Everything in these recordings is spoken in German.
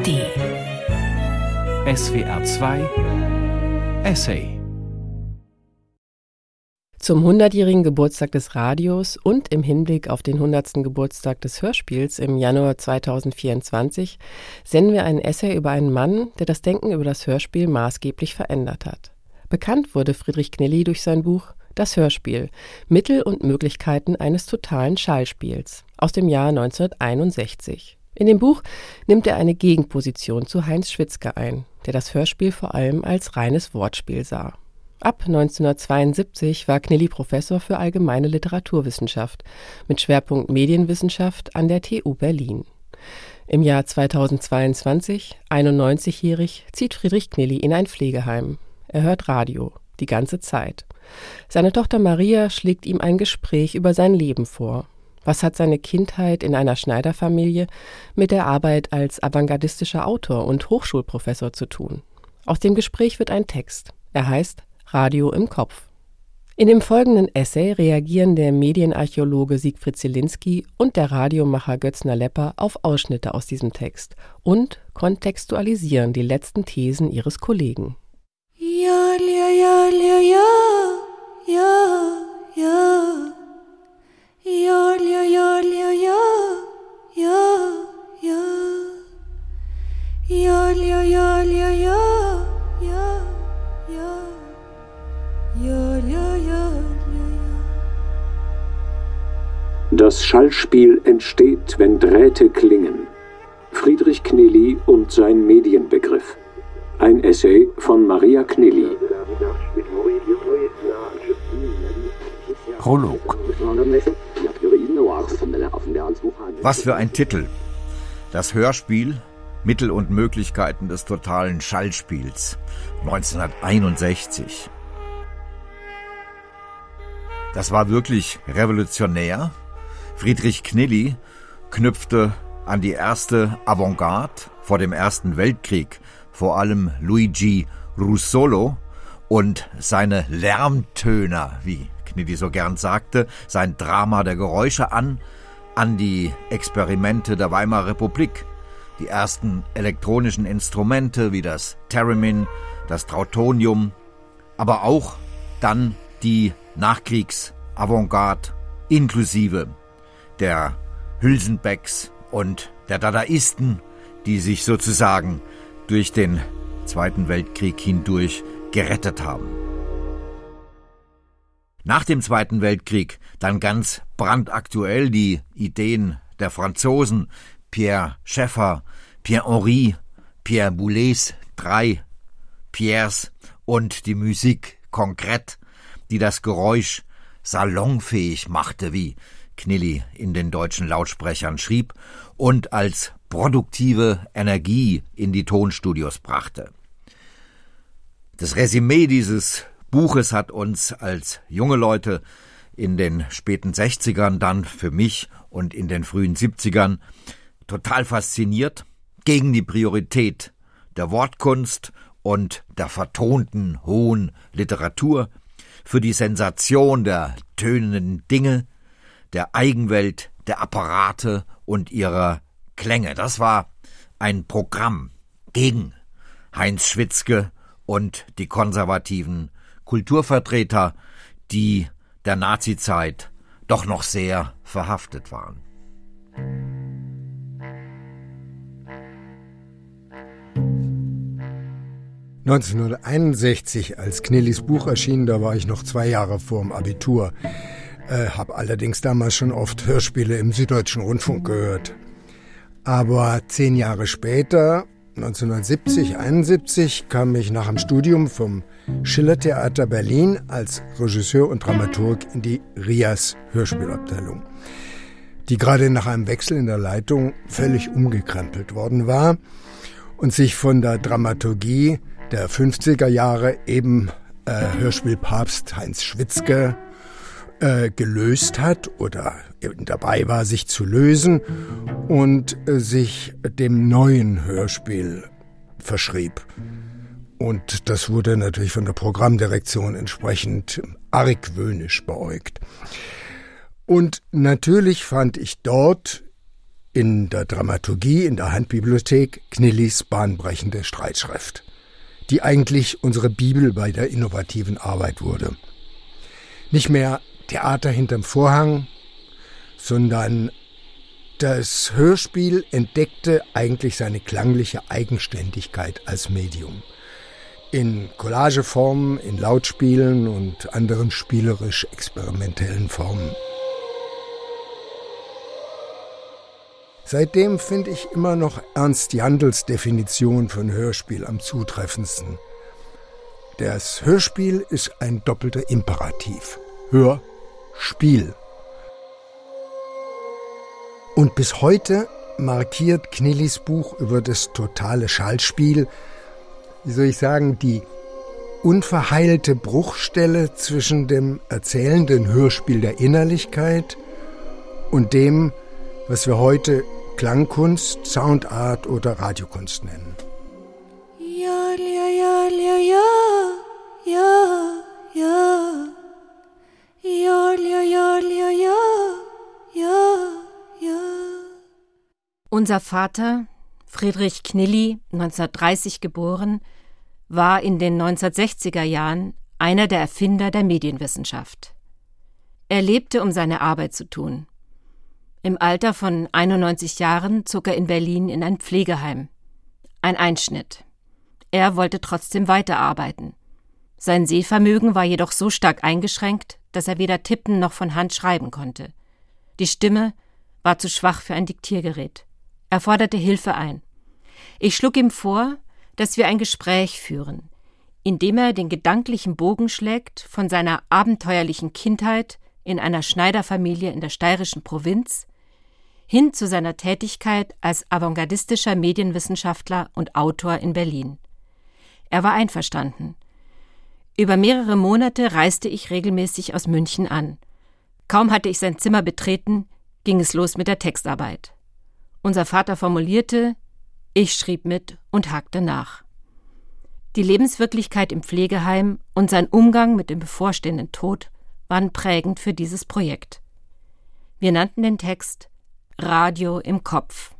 ARD SWR 2 Essay Zum 100-jährigen Geburtstag des Radios und im Hinblick auf den 100. Geburtstag des Hörspiels im Januar 2024 senden wir einen Essay über einen Mann, der das Denken über das Hörspiel maßgeblich verändert hat. Bekannt wurde Friedrich Knilli durch sein Buch Das Hörspiel Mittel und Möglichkeiten eines totalen Schallspiels aus dem Jahr 1961. In dem Buch nimmt er eine Gegenposition zu Heinz Schwitzke ein, der das Hörspiel vor allem als reines Wortspiel sah. Ab 1972 war Knilli Professor für allgemeine Literaturwissenschaft mit Schwerpunkt Medienwissenschaft an der TU Berlin. Im Jahr 2022, 91-jährig, zieht Friedrich Knilli in ein Pflegeheim. Er hört Radio, die ganze Zeit. Seine Tochter Maria schlägt ihm ein Gespräch über sein Leben vor. Was hat seine Kindheit in einer Schneiderfamilie mit der Arbeit als avantgardistischer Autor und Hochschulprofessor zu tun? Aus dem Gespräch wird ein Text. Er heißt Radio im Kopf. In dem folgenden Essay reagieren der Medienarchäologe Siegfried Zielinski und der Radiomacher Götzner Lepper auf Ausschnitte aus diesem Text und kontextualisieren die letzten Thesen ihres Kollegen. Ja, ja, ja, ja, ja, ja, ja. Ja, ja, ja, ja, ja, ja, ja. Ja, ja, ja, ja, ja, ja, ja. Ja, ja, ja, ja, ja. Das Schallspiel entsteht, wenn Drähte klingen. Friedrich Knilli und sein Medienbegriff. Ein Essay von Maria Knilli. Prolog. Was für ein Titel. Das Hörspiel Mittel und Möglichkeiten des totalen Schallspiels 1961. Das war wirklich revolutionär. Friedrich Knilli knüpfte an die erste Avantgarde vor dem Ersten Weltkrieg, vor allem Luigi Russolo und seine Lärmtöner, wie Knilli so gern sagte, sein Drama der Geräusche an, an die Experimente der Weimarer Republik, die ersten elektronischen Instrumente wie das Theremin, das Trautonium, aber auch dann die Nachkriegs-Avantgarde inklusive der Hülsenbecks und der Dadaisten, die sich sozusagen durch den Zweiten Weltkrieg hindurch gerettet haben. Nach dem Zweiten Weltkrieg dann ganz brandaktuell die Ideen der Franzosen Pierre Scheffer, Pierre Henry, Pierre Boulez, drei Pierres und die Musik konkret, die das Geräusch salonfähig machte, wie Knilli in den deutschen Lautsprechern schrieb, und als produktive Energie in die Tonstudios brachte. Das Resümee dieses Buches hat uns als junge Leute in den späten 60ern, dann für mich und in den frühen 70ern total fasziniert, gegen die Priorität der Wortkunst und der vertonten hohen Literatur, für die Sensation der tönenden Dinge, der Eigenwelt der Apparate und ihrer Klänge. Das war ein Programm gegen Heinz Schwitzke und die konservativen Kulturvertreter, die der Nazizeit doch noch sehr verhaftet waren. ...1961, als Knillis Buch erschien, da war ich noch zwei Jahre vorm Abitur. Äh, habe allerdings damals schon oft Hörspiele im Süddeutschen Rundfunk gehört. Aber zehn Jahre später 1970, 71 kam ich nach dem Studium vom Schillertheater Berlin als Regisseur und Dramaturg in die RIAS Hörspielabteilung, die gerade nach einem Wechsel in der Leitung völlig umgekrempelt worden war und sich von der Dramaturgie der 50er Jahre eben äh, Hörspielpapst Heinz Schwitzke äh, gelöst hat oder dabei war, sich zu lösen und äh, sich dem neuen Hörspiel verschrieb. Und das wurde natürlich von der Programmdirektion entsprechend argwöhnisch beäugt. Und natürlich fand ich dort in der Dramaturgie, in der Handbibliothek Knillis bahnbrechende Streitschrift, die eigentlich unsere Bibel bei der innovativen Arbeit wurde. Nicht mehr Theater hinterm Vorhang, sondern das Hörspiel entdeckte eigentlich seine klangliche Eigenständigkeit als Medium. In Collageformen, in Lautspielen und anderen spielerisch experimentellen Formen. Seitdem finde ich immer noch Ernst Jandls Definition von Hörspiel am zutreffendsten. Das Hörspiel ist ein doppelter Imperativ. Hör, Spiel. Und bis heute markiert Knillis Buch über das totale Schallspiel, wie soll ich sagen, die unverheilte Bruchstelle zwischen dem erzählenden Hörspiel der Innerlichkeit und dem, was wir heute Klangkunst, Soundart oder Radiokunst nennen. Ja, ja, ja, ja, ja, ja, ja. Unser Vater, Friedrich Knilli, 1930 geboren, war in den 1960er Jahren einer der Erfinder der Medienwissenschaft. Er lebte, um seine Arbeit zu tun. Im Alter von 91 Jahren zog er in Berlin in ein Pflegeheim. Ein Einschnitt. Er wollte trotzdem weiterarbeiten. Sein Sehvermögen war jedoch so stark eingeschränkt, dass er weder tippen noch von Hand schreiben konnte. Die Stimme war zu schwach für ein Diktiergerät. Er forderte Hilfe ein. Ich schlug ihm vor, dass wir ein Gespräch führen, in dem er den gedanklichen Bogen schlägt von seiner abenteuerlichen Kindheit in einer Schneiderfamilie in der steirischen Provinz hin zu seiner Tätigkeit als avantgardistischer Medienwissenschaftler und Autor in Berlin. Er war einverstanden. Über mehrere Monate reiste ich regelmäßig aus München an. Kaum hatte ich sein Zimmer betreten, ging es los mit der Textarbeit. Unser Vater formulierte, ich schrieb mit und hakte nach. Die Lebenswirklichkeit im Pflegeheim und sein Umgang mit dem bevorstehenden Tod waren prägend für dieses Projekt. Wir nannten den Text Radio im Kopf.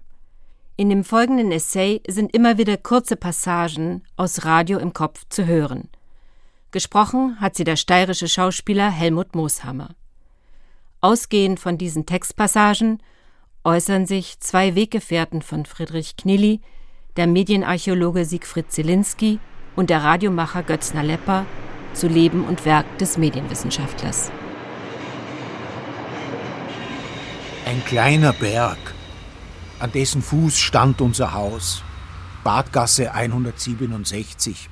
In dem folgenden Essay sind immer wieder kurze Passagen aus Radio im Kopf zu hören. Gesprochen hat sie der steirische Schauspieler Helmut Mooshammer. Ausgehend von diesen Textpassagen äußern sich zwei Weggefährten von Friedrich Knilli, der Medienarchäologe Siegfried Zielinski und der Radiomacher Götz Nalepper zu Leben und Werk des Medienwissenschaftlers. Ein kleiner Berg, an dessen Fuß stand unser Haus, Badgasse 167.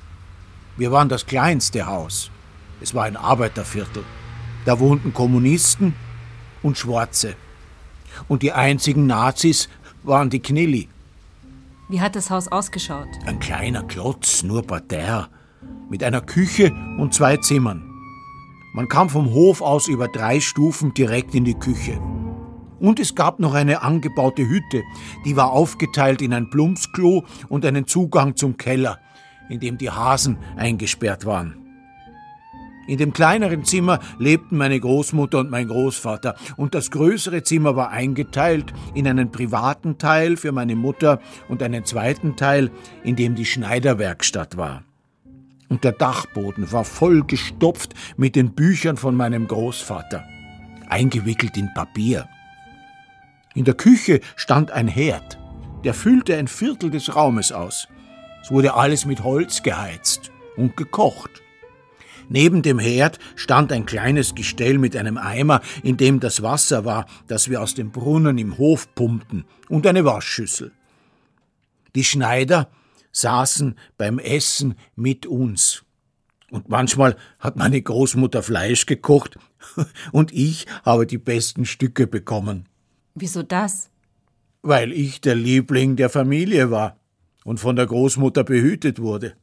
Wir waren das kleinste Haus. Es war ein Arbeiterviertel. Da wohnten Kommunisten und Schwarze. Und die einzigen Nazis waren die Knilli. Wie hat das Haus ausgeschaut? Ein kleiner Klotz, nur Parterre, mit einer Küche und zwei Zimmern. Man kam vom Hof aus über drei Stufen direkt in die Küche. Und es gab noch eine angebaute Hütte, die war aufgeteilt in ein Plumpsklo und einen Zugang zum Keller, in dem die Hasen eingesperrt waren. In dem kleineren Zimmer lebten meine Großmutter und mein Großvater, und das größere Zimmer war eingeteilt in einen privaten Teil für meine Mutter und einen zweiten Teil, in dem die Schneiderwerkstatt war. Und der Dachboden war voll gestopft mit den Büchern von meinem Großvater, eingewickelt in Papier. In der Küche stand ein Herd, der füllte ein Viertel des Raumes aus. Es wurde alles mit Holz geheizt und gekocht. Neben dem Herd stand ein kleines Gestell mit einem Eimer, in dem das Wasser war, das wir aus dem Brunnen im Hof pumpten, und eine Waschschüssel. Die Schneider saßen beim Essen mit uns. Und manchmal hat meine Großmutter Fleisch gekocht und ich habe die besten Stücke bekommen. Wieso das? Weil ich der Liebling der Familie war und von der Großmutter behütet wurde.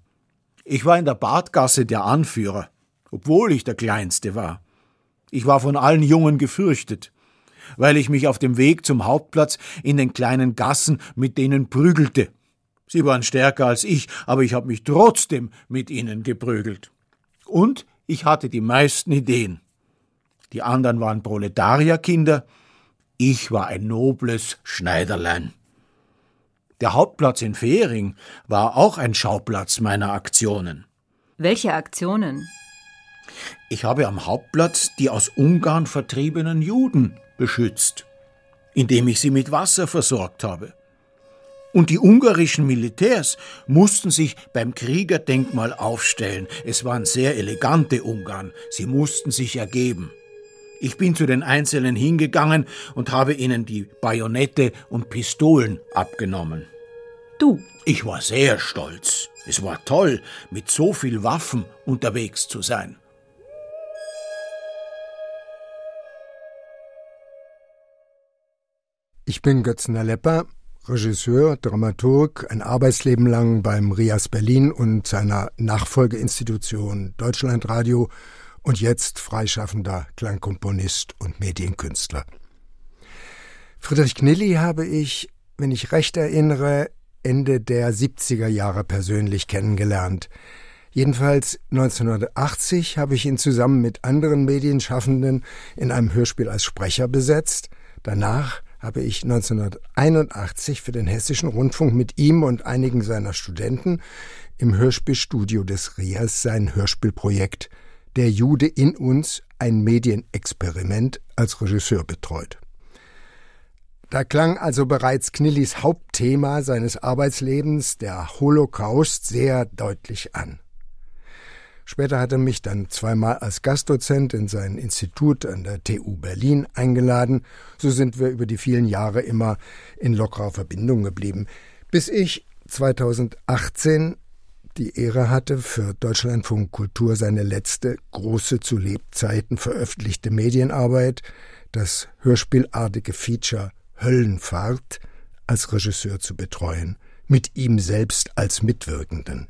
Ich war in der Badgasse der Anführer, obwohl ich der Kleinste war. Ich war von allen Jungen gefürchtet, weil ich mich auf dem Weg zum Hauptplatz in den kleinen Gassen mit denen prügelte. Sie waren stärker als ich, aber ich habe mich trotzdem mit ihnen geprügelt. Und ich hatte die meisten Ideen. Die anderen waren Proletarierkinder, Ich war ein nobles Schneiderlein. Der Hauptplatz in Fehring war auch ein Schauplatz meiner Aktionen. Welche Aktionen? Ich habe am Hauptplatz die aus Ungarn vertriebenen Juden beschützt, indem ich sie mit Wasser versorgt habe. Und die ungarischen Militärs mussten sich beim Kriegerdenkmal aufstellen. Es waren sehr elegante Ungarn. Sie mussten sich ergeben. Ich bin zu den Einzelnen hingegangen und habe ihnen die Bajonette und Pistolen abgenommen. Du? Ich war sehr stolz. Es war toll, mit so viel Waffen unterwegs zu sein. Ich bin Götzner Lepper, Regisseur, Dramaturg, ein Arbeitsleben lang beim RIAS Berlin und seiner Nachfolgeinstitution Deutschlandradio und jetzt freischaffender Klangkomponist und Medienkünstler. Friedrich Knilli habe ich, wenn ich recht erinnere, Ende der 70er Jahre persönlich kennengelernt. Jedenfalls 1980 habe ich ihn zusammen mit anderen Medienschaffenden in einem Hörspiel als Sprecher besetzt. Danach habe ich 1981 für den Hessischen Rundfunk mit ihm und einigen seiner Studenten im Hörspielstudio des RIAS sein Hörspielprojekt der Jude in uns ein Medienexperiment als Regisseur betreut. Da klang also bereits Knillis Hauptthema seines Arbeitslebens, der Holocaust, sehr deutlich an. Später hat er mich dann zweimal als Gastdozent in sein Institut an der TU Berlin eingeladen. So sind wir über die vielen Jahre immer in lockerer Verbindung geblieben, bis ich 2018 die Ehre hatte, für Deutschlandfunk Kultur seine letzte große zu Lebzeiten veröffentlichte Medienarbeit, das hörspielartige Feature Höllenfahrt, als Regisseur zu betreuen, mit ihm selbst als Mitwirkenden.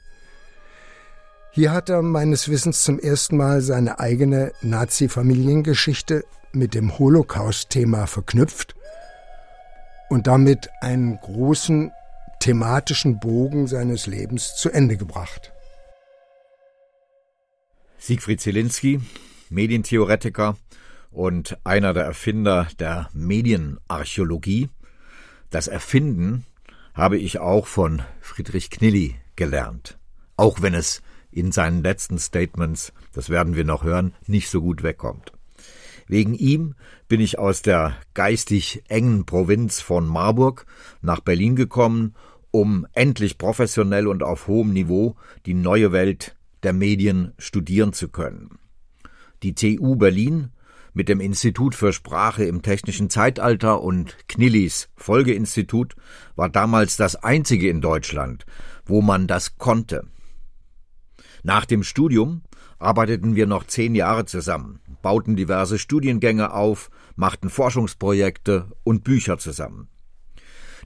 Hier hat er meines Wissens zum ersten Mal seine eigene Nazi-Familiengeschichte mit dem Holocaust-Thema verknüpft und damit einen großen thematischen Bogen seines Lebens zu Ende gebracht. Siegfried Zielinski, Medientheoretiker und einer der Erfinder der Medienarchäologie. Das Erfinden habe ich auch von Friedrich Knilli gelernt, auch wenn es in seinen letzten Statements, das werden wir noch hören, nicht so gut wegkommt. Wegen ihm bin ich aus der geistig engen Provinz von Marburg nach Berlin gekommen, um endlich professionell und auf hohem Niveau die neue Welt der Medien studieren zu können. Die TU Berlin mit dem Institut für Sprache im technischen Zeitalter und Knillis Folgeinstitut war damals das einzige in Deutschland, wo man das konnte. Nach dem Studium arbeiteten wir noch zehn Jahre zusammen bauten diverse Studiengänge auf, machten Forschungsprojekte und Bücher zusammen.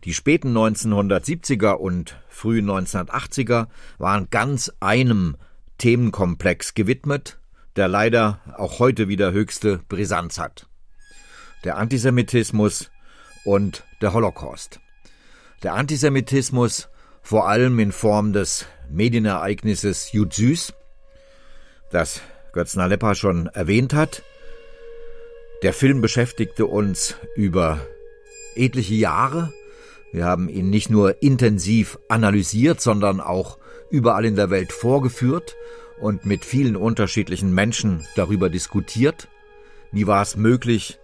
Die späten 1970er und frühen 1980er waren ganz einem Themenkomplex gewidmet, der leider auch heute wieder höchste Brisanz hat. Der Antisemitismus und der Holocaust. Der Antisemitismus vor allem in Form des Medienereignisses Jud Süß, das Götz Nalepa schon erwähnt hat. Der Film beschäftigte uns über etliche Jahre. Wir haben ihn nicht nur intensiv analysiert, sondern auch überall in der Welt vorgeführt und mit vielen unterschiedlichen Menschen darüber diskutiert. Wie war es möglich,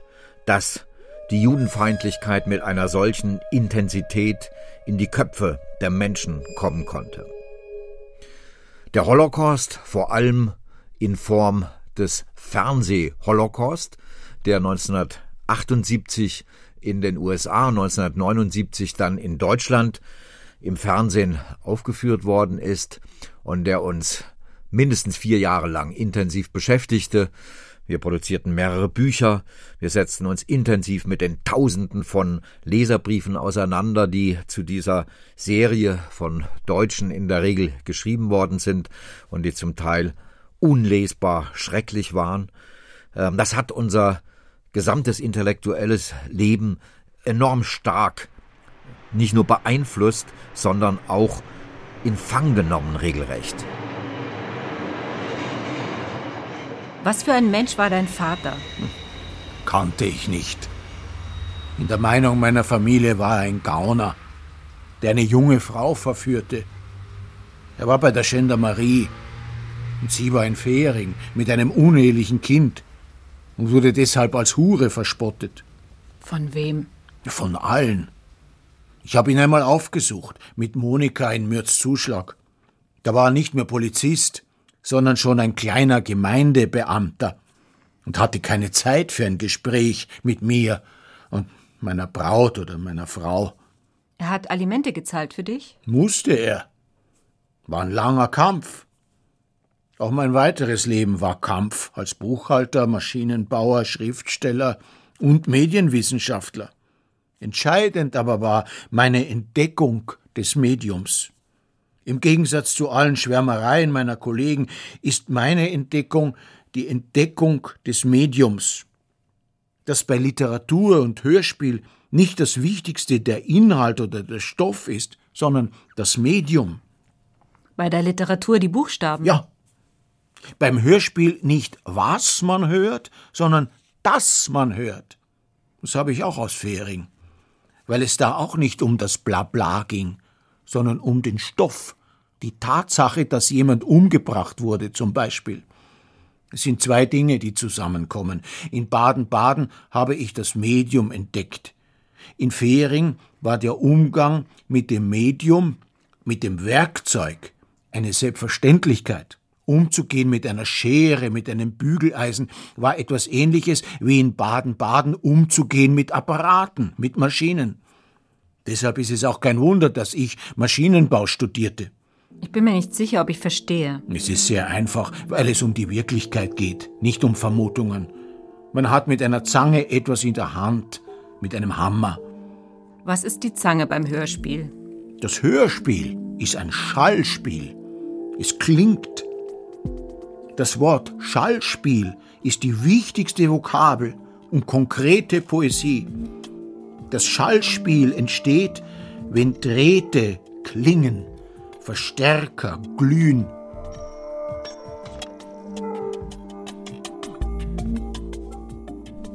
dass die Judenfeindlichkeit mit einer solchen Intensität in die Köpfe der Menschen kommen konnte? Der Holocaust vor allem in Form des Fernseh-Holocaust, der 1978 in den USA, 1979 dann in Deutschland im Fernsehen aufgeführt worden ist und der uns mindestens vier Jahre lang intensiv beschäftigte. Wir produzierten mehrere Bücher, wir setzten uns intensiv mit den Tausenden von Leserbriefen auseinander, die zu dieser Serie von Deutschen in der Regel geschrieben worden sind und die zum Teil unlesbar schrecklich waren. Ähm, das hat unser gesamtes intellektuelles Leben enorm stark nicht nur beeinflusst, sondern auch in Fang genommen regelrecht. Was für ein Mensch war dein Vater? Kannte ich nicht. In der Meinung meiner Familie war er ein Gauner, der eine junge Frau verführte. Er war bei der Gendarmerie und sie war in Fähring mit einem unehelichen Kind und wurde deshalb als Hure verspottet. Von wem? Von allen. Ich habe ihn einmal aufgesucht, mit Monika in Mürzzuschlag. Da war er nicht mehr Polizist, sondern schon ein kleiner Gemeindebeamter und hatte keine Zeit für ein Gespräch mit mir und meiner Braut oder meiner Frau. Er hat Alimente gezahlt für dich? Musste er. War ein langer Kampf. Auch mein weiteres Leben war Kampf als Buchhalter, Maschinenbauer, Schriftsteller und Medienwissenschaftler. Entscheidend aber war meine Entdeckung des Mediums. Im Gegensatz zu allen Schwärmereien meiner Kollegen ist meine Entdeckung die Entdeckung des Mediums. Dass bei Literatur und Hörspiel nicht das Wichtigste der Inhalt oder der Stoff ist, sondern das Medium. Bei der Literatur die Buchstaben? Ja. Beim Hörspiel nicht was man hört, sondern dass man hört. Das habe ich auch aus Fähring weil es da auch nicht um das Blabla ging, sondern um den Stoff, die Tatsache, dass jemand umgebracht wurde zum Beispiel. Es sind zwei Dinge, die zusammenkommen. In Baden-Baden habe ich das Medium entdeckt. In Fähring war der Umgang mit dem Medium, mit dem Werkzeug, eine Selbstverständlichkeit. Umzugehen mit einer Schere, mit einem Bügeleisen war etwas ähnliches wie in Baden-Baden umzugehen mit Apparaten, mit Maschinen. Deshalb ist es auch kein Wunder, dass ich Maschinenbau studierte. Ich bin mir nicht sicher, ob ich verstehe. Es ist sehr einfach, weil es um die Wirklichkeit geht, nicht um Vermutungen. Man hat mit einer Zange etwas in der Hand, mit einem Hammer. Was ist die Zange beim Hörspiel? Das Hörspiel ist ein Schallspiel. Es klingt. Das Wort Schallspiel ist die wichtigste Vokabel und konkrete Poesie. Das Schallspiel entsteht, wenn Drähte klingen, Verstärker glühen.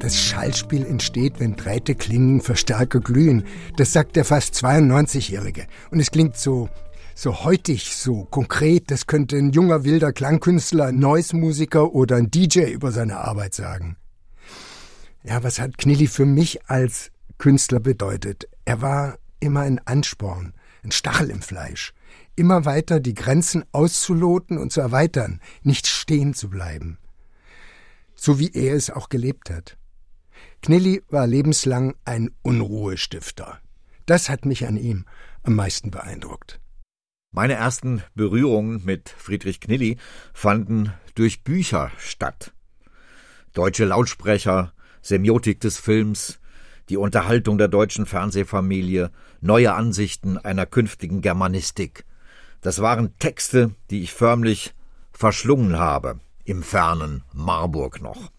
Das Schallspiel entsteht, wenn Drähte klingen, Verstärker glühen. Das sagt der fast 92-Jährige. Und es klingt so so heutig, so konkret, das könnte ein junger wilder Klangkünstler, ein Noise-Musiker oder ein DJ über seine Arbeit sagen. Ja, was hat Knilli für mich als Künstler bedeutet? Er war immer ein Ansporn, ein Stachel im Fleisch, immer weiter die Grenzen auszuloten und zu erweitern, nicht stehen zu bleiben. So wie er es auch gelebt hat. Knilli war lebenslang ein Unruhestifter. Das hat mich an ihm am meisten beeindruckt. Meine ersten Berührungen mit Friedrich Knilli fanden durch Bücher statt. Deutsche Lautsprecher, Semiotik des Films, die Unterhaltung der deutschen Fernsehfamilie, neue Ansichten einer künftigen Germanistik. Das waren Texte, die ich förmlich verschlungen habe, im fernen Marburg noch.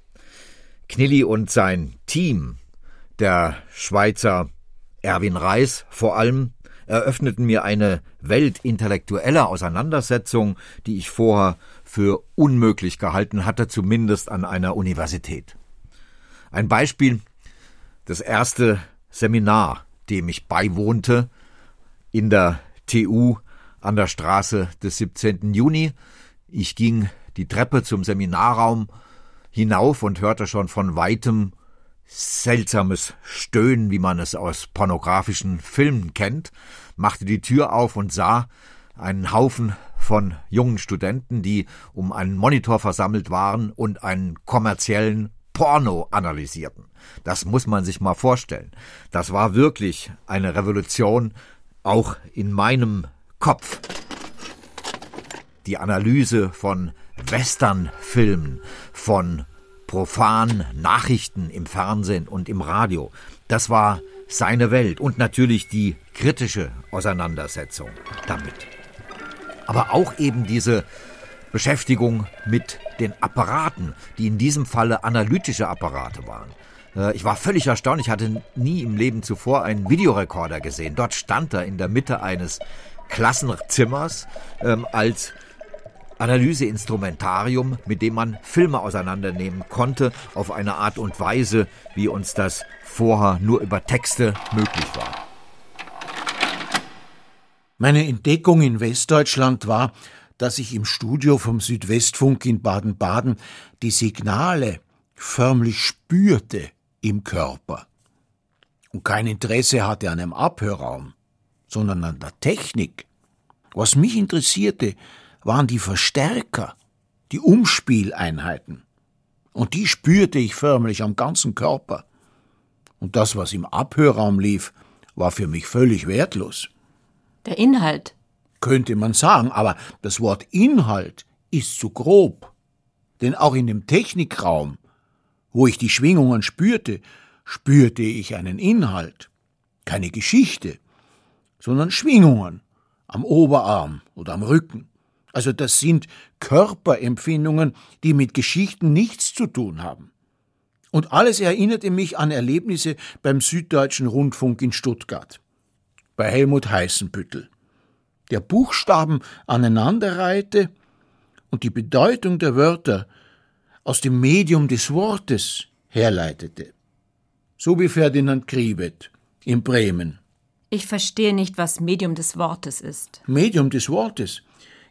Knilli und sein Team, der Schweizer Erwin Reis vor allem, eröffneten mir eine Welt intellektueller Auseinandersetzung, die ich vorher für unmöglich gehalten hatte, zumindest an einer Universität. Ein Beispiel, das erste Seminar, dem ich beiwohnte, in der TU an der Straße des 17. Juni. Ich ging die Treppe zum Seminarraum hinauf und hörte schon von weitem seltsames Stöhnen, wie man es aus pornografischen Filmen kennt, machte die Tür auf und sah einen Haufen von jungen Studenten, die um einen Monitor versammelt waren und einen kommerziellen Porno analysierten. Das muss man sich mal vorstellen. Das war wirklich eine Revolution, auch in meinem Kopf. Die Analyse von Westernfilmen, von profan Nachrichten im Fernsehen und im Radio. Das war seine Welt und natürlich die kritische Auseinandersetzung damit. Aber auch eben diese Beschäftigung mit den Apparaten, die in diesem Falle analytische Apparate waren. Äh, ich war völlig erstaunt, ich hatte nie im Leben zuvor einen Videorekorder gesehen. Dort stand er in der Mitte eines Klassenzimmers ähm, als Analyseinstrumentarium, mit dem man Filme auseinandernehmen konnte, auf eine Art und Weise, wie uns das vorher nur über Texte möglich war. Meine Entdeckung in Westdeutschland war, dass ich im Studio vom Südwestfunk in Baden-Baden die Signale förmlich spürte im Körper und kein Interesse hatte an einem Abhörraum, sondern an der Technik. Was mich interessierte, waren die Verstärker, die Umspieleinheiten. Und die spürte ich förmlich am ganzen Körper. Und das, was im Abhörraum lief, war für mich völlig wertlos. Der Inhalt. Könnte man sagen, aber das Wort Inhalt ist zu grob. Denn auch in dem Technikraum, wo ich die Schwingungen spürte, spürte ich einen Inhalt, keine Geschichte, sondern Schwingungen am Oberarm oder am Rücken. Also das sind Körperempfindungen, die mit Geschichten nichts zu tun haben. Und alles erinnerte mich an Erlebnisse beim Süddeutschen Rundfunk in Stuttgart, bei Helmut Heißenbüttel, der Buchstaben aneinanderreihte und die Bedeutung der Wörter aus dem Medium des Wortes herleitete. So wie Ferdinand Kriebet in Bremen. Ich verstehe nicht, was Medium des Wortes ist. Medium des Wortes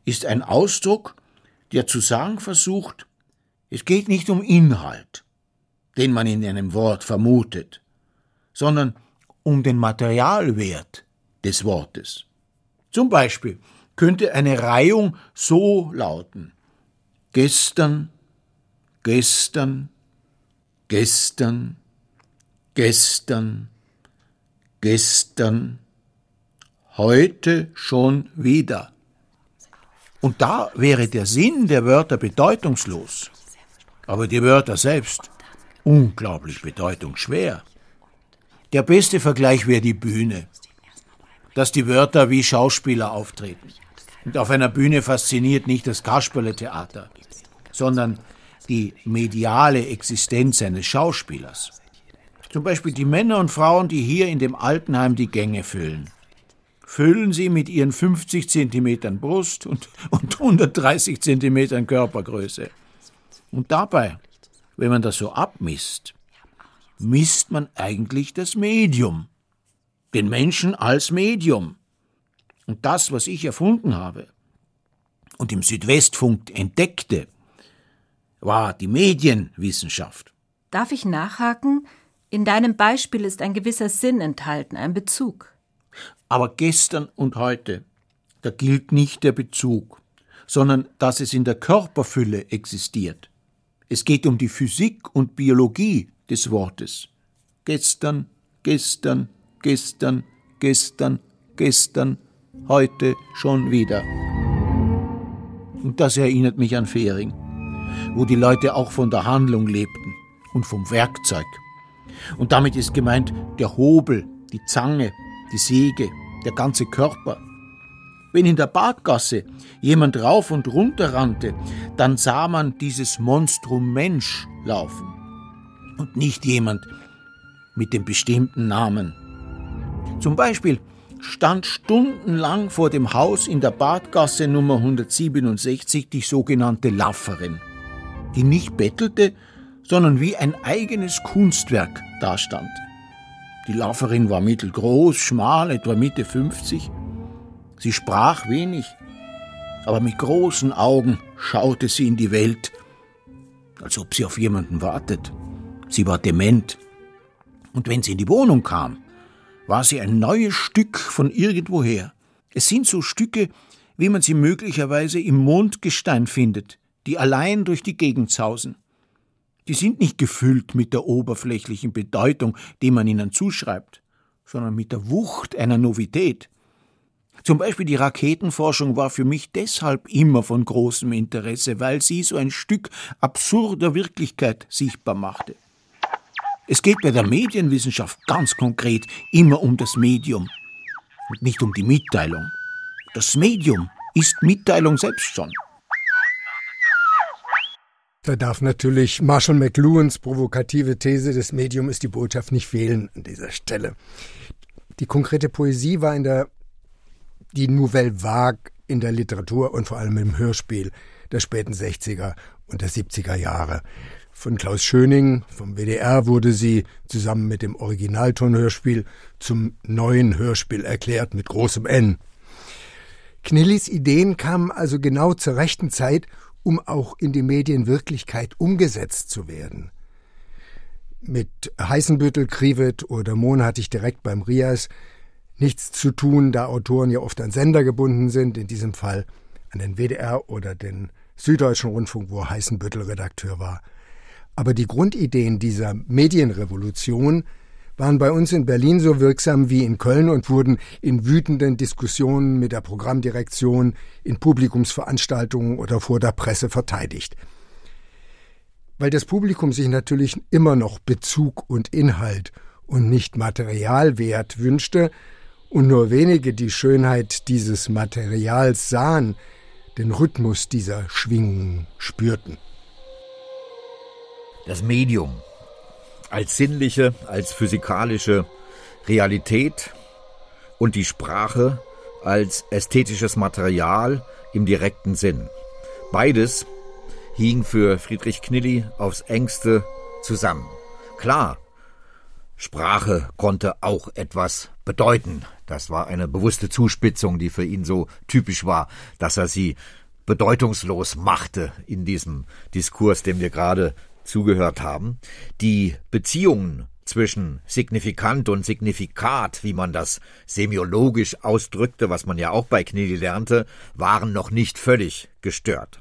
ist ein Ausdruck, der zu sagen versucht, es geht nicht um Inhalt, den man in einem Wort vermutet, sondern um den Materialwert des Wortes. Zum Beispiel könnte eine Reihung so lauten Gestern, gestern, gestern, gestern, gestern, heute schon wieder. Und da wäre der Sinn der Wörter bedeutungslos, aber die Wörter selbst unglaublich bedeutungsschwer. Der beste Vergleich wäre die Bühne, dass die Wörter wie Schauspieler auftreten. Und auf einer Bühne fasziniert nicht das Kasperle-Theater, sondern die mediale Existenz eines Schauspielers. Zum Beispiel die Männer und Frauen, die hier in dem Altenheim die Gänge füllen füllen sie mit ihren 50 Zentimetern Brust und, und 130 Zentimetern Körpergröße. Und dabei, wenn man das so abmisst, misst man eigentlich das Medium. Den Menschen als Medium. Und das, was ich erfunden habe und im Südwestfunk entdeckte, war die Medienwissenschaft. Darf ich nachhaken? In deinem Beispiel ist ein gewisser Sinn enthalten, ein Bezug. Aber gestern und heute, da gilt nicht der Bezug, sondern dass es in der Körperfülle existiert. Es geht um die Physik und Biologie des Wortes. Gestern, gestern, gestern, gestern, gestern, heute schon wieder. Und das erinnert mich an Fering, wo die Leute auch von der Handlung lebten und vom Werkzeug. Und damit ist gemeint der Hobel, die Zange, die Säge, der ganze Körper. Wenn in der Badgasse jemand rauf und runter rannte, dann sah man dieses Monstrum Mensch laufen und nicht jemand mit dem bestimmten Namen. Zum Beispiel stand stundenlang vor dem Haus in der Badgasse Nummer 167 die sogenannte Lafferin, die nicht bettelte, sondern wie ein eigenes Kunstwerk dastand. Die Lauferin war mittelgroß, schmal, etwa Mitte 50. Sie sprach wenig, aber mit großen Augen schaute sie in die Welt, als ob sie auf jemanden wartet. Sie war dement. Und wenn sie in die Wohnung kam, war sie ein neues Stück von irgendwoher. Es sind so Stücke, wie man sie möglicherweise im Mondgestein findet, die allein durch die Gegend sausen. Die sind nicht gefüllt mit der oberflächlichen Bedeutung, die man ihnen zuschreibt, sondern mit der Wucht einer Novität. Zum Beispiel die Raketenforschung war für mich deshalb immer von großem Interesse, weil sie so ein Stück absurder Wirklichkeit sichtbar machte. Es geht bei der Medienwissenschaft ganz konkret immer um das Medium und nicht um die Mitteilung. Das Medium ist Mitteilung selbst schon. Da darf natürlich Marshall McLuhans provokative These, das Medium ist die Botschaft, nicht fehlen an dieser Stelle. Die konkrete Poesie war in der, die Nouvelle Vague in der Literatur und vor allem im Hörspiel der späten 60er und der 70er Jahre. Von Klaus Schöning vom WDR wurde sie zusammen mit dem Originaltonhörspiel zum neuen Hörspiel erklärt mit großem N. Knillis Ideen kamen also genau zur rechten Zeit, um auch in die Medienwirklichkeit umgesetzt zu werden. Mit Heißenbüttel, Krivet oder Mohn hatte ich direkt beim Rias nichts zu tun, da Autoren ja oft an Sender gebunden sind, in diesem Fall an den WDR oder den Süddeutschen Rundfunk, wo Heißenbüttel Redakteur war. Aber die Grundideen dieser Medienrevolution waren bei uns in Berlin so wirksam wie in Köln und wurden in wütenden Diskussionen mit der Programmdirektion, in Publikumsveranstaltungen oder vor der Presse verteidigt. Weil das Publikum sich natürlich immer noch Bezug und Inhalt und nicht Materialwert wünschte und nur wenige die Schönheit dieses Materials sahen, den Rhythmus dieser Schwingungen spürten. Das Medium als sinnliche, als physikalische Realität und die Sprache als ästhetisches Material im direkten Sinn. Beides hing für Friedrich Knilli aufs engste zusammen. Klar, Sprache konnte auch etwas bedeuten. Das war eine bewusste Zuspitzung, die für ihn so typisch war, dass er sie bedeutungslos machte in diesem Diskurs, dem wir gerade zugehört haben. Die Beziehungen zwischen Signifikant und Signifikat, wie man das semiologisch ausdrückte, was man ja auch bei Knilli lernte, waren noch nicht völlig gestört.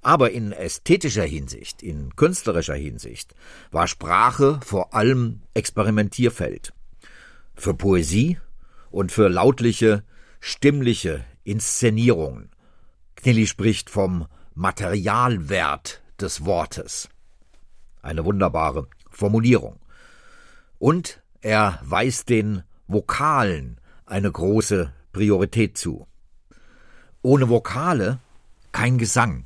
Aber in ästhetischer Hinsicht, in künstlerischer Hinsicht, war Sprache vor allem Experimentierfeld. Für Poesie und für lautliche, stimmliche Inszenierungen. Knilli spricht vom Materialwert des Wortes. Eine wunderbare Formulierung. Und er weist den Vokalen eine große Priorität zu. Ohne Vokale kein Gesang,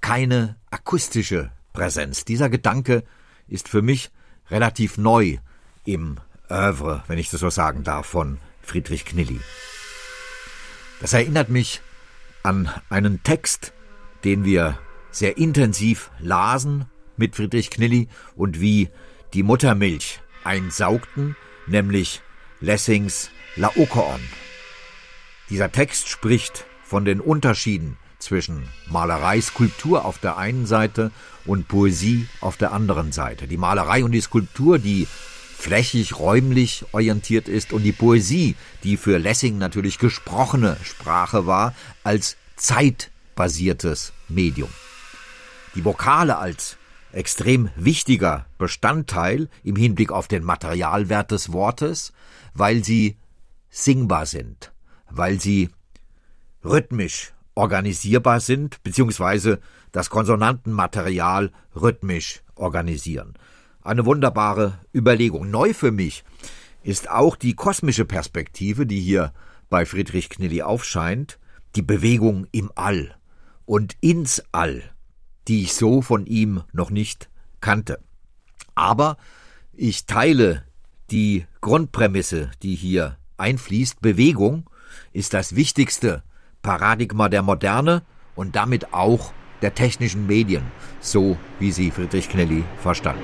keine akustische Präsenz. Dieser Gedanke ist für mich relativ neu im Oeuvre, wenn ich das so sagen darf, von Friedrich Knilli. Das erinnert mich an einen Text, den wir sehr intensiv lasen mit Friedrich Knilli und wie die Muttermilch einsaugten, nämlich Lessings Laokoon. Dieser Text spricht von den Unterschieden zwischen Malerei, Skulptur auf der einen Seite und Poesie auf der anderen Seite. Die Malerei und die Skulptur, die flächig, räumlich orientiert ist und die Poesie, die für Lessing natürlich gesprochene Sprache war, als zeitbasiertes Medium. Die Vokale als extrem wichtiger Bestandteil im Hinblick auf den Materialwert des Wortes, weil sie singbar sind, weil sie rhythmisch organisierbar sind, beziehungsweise das Konsonantenmaterial rhythmisch organisieren. Eine wunderbare Überlegung. Neu für mich ist auch die kosmische Perspektive, die hier bei Friedrich Knilli aufscheint, die Bewegung im All und ins All die ich so von ihm noch nicht kannte. Aber ich teile die Grundprämisse, die hier einfließt. Bewegung ist das wichtigste Paradigma der Moderne und damit auch der technischen Medien, so wie sie Friedrich Knelly verstand.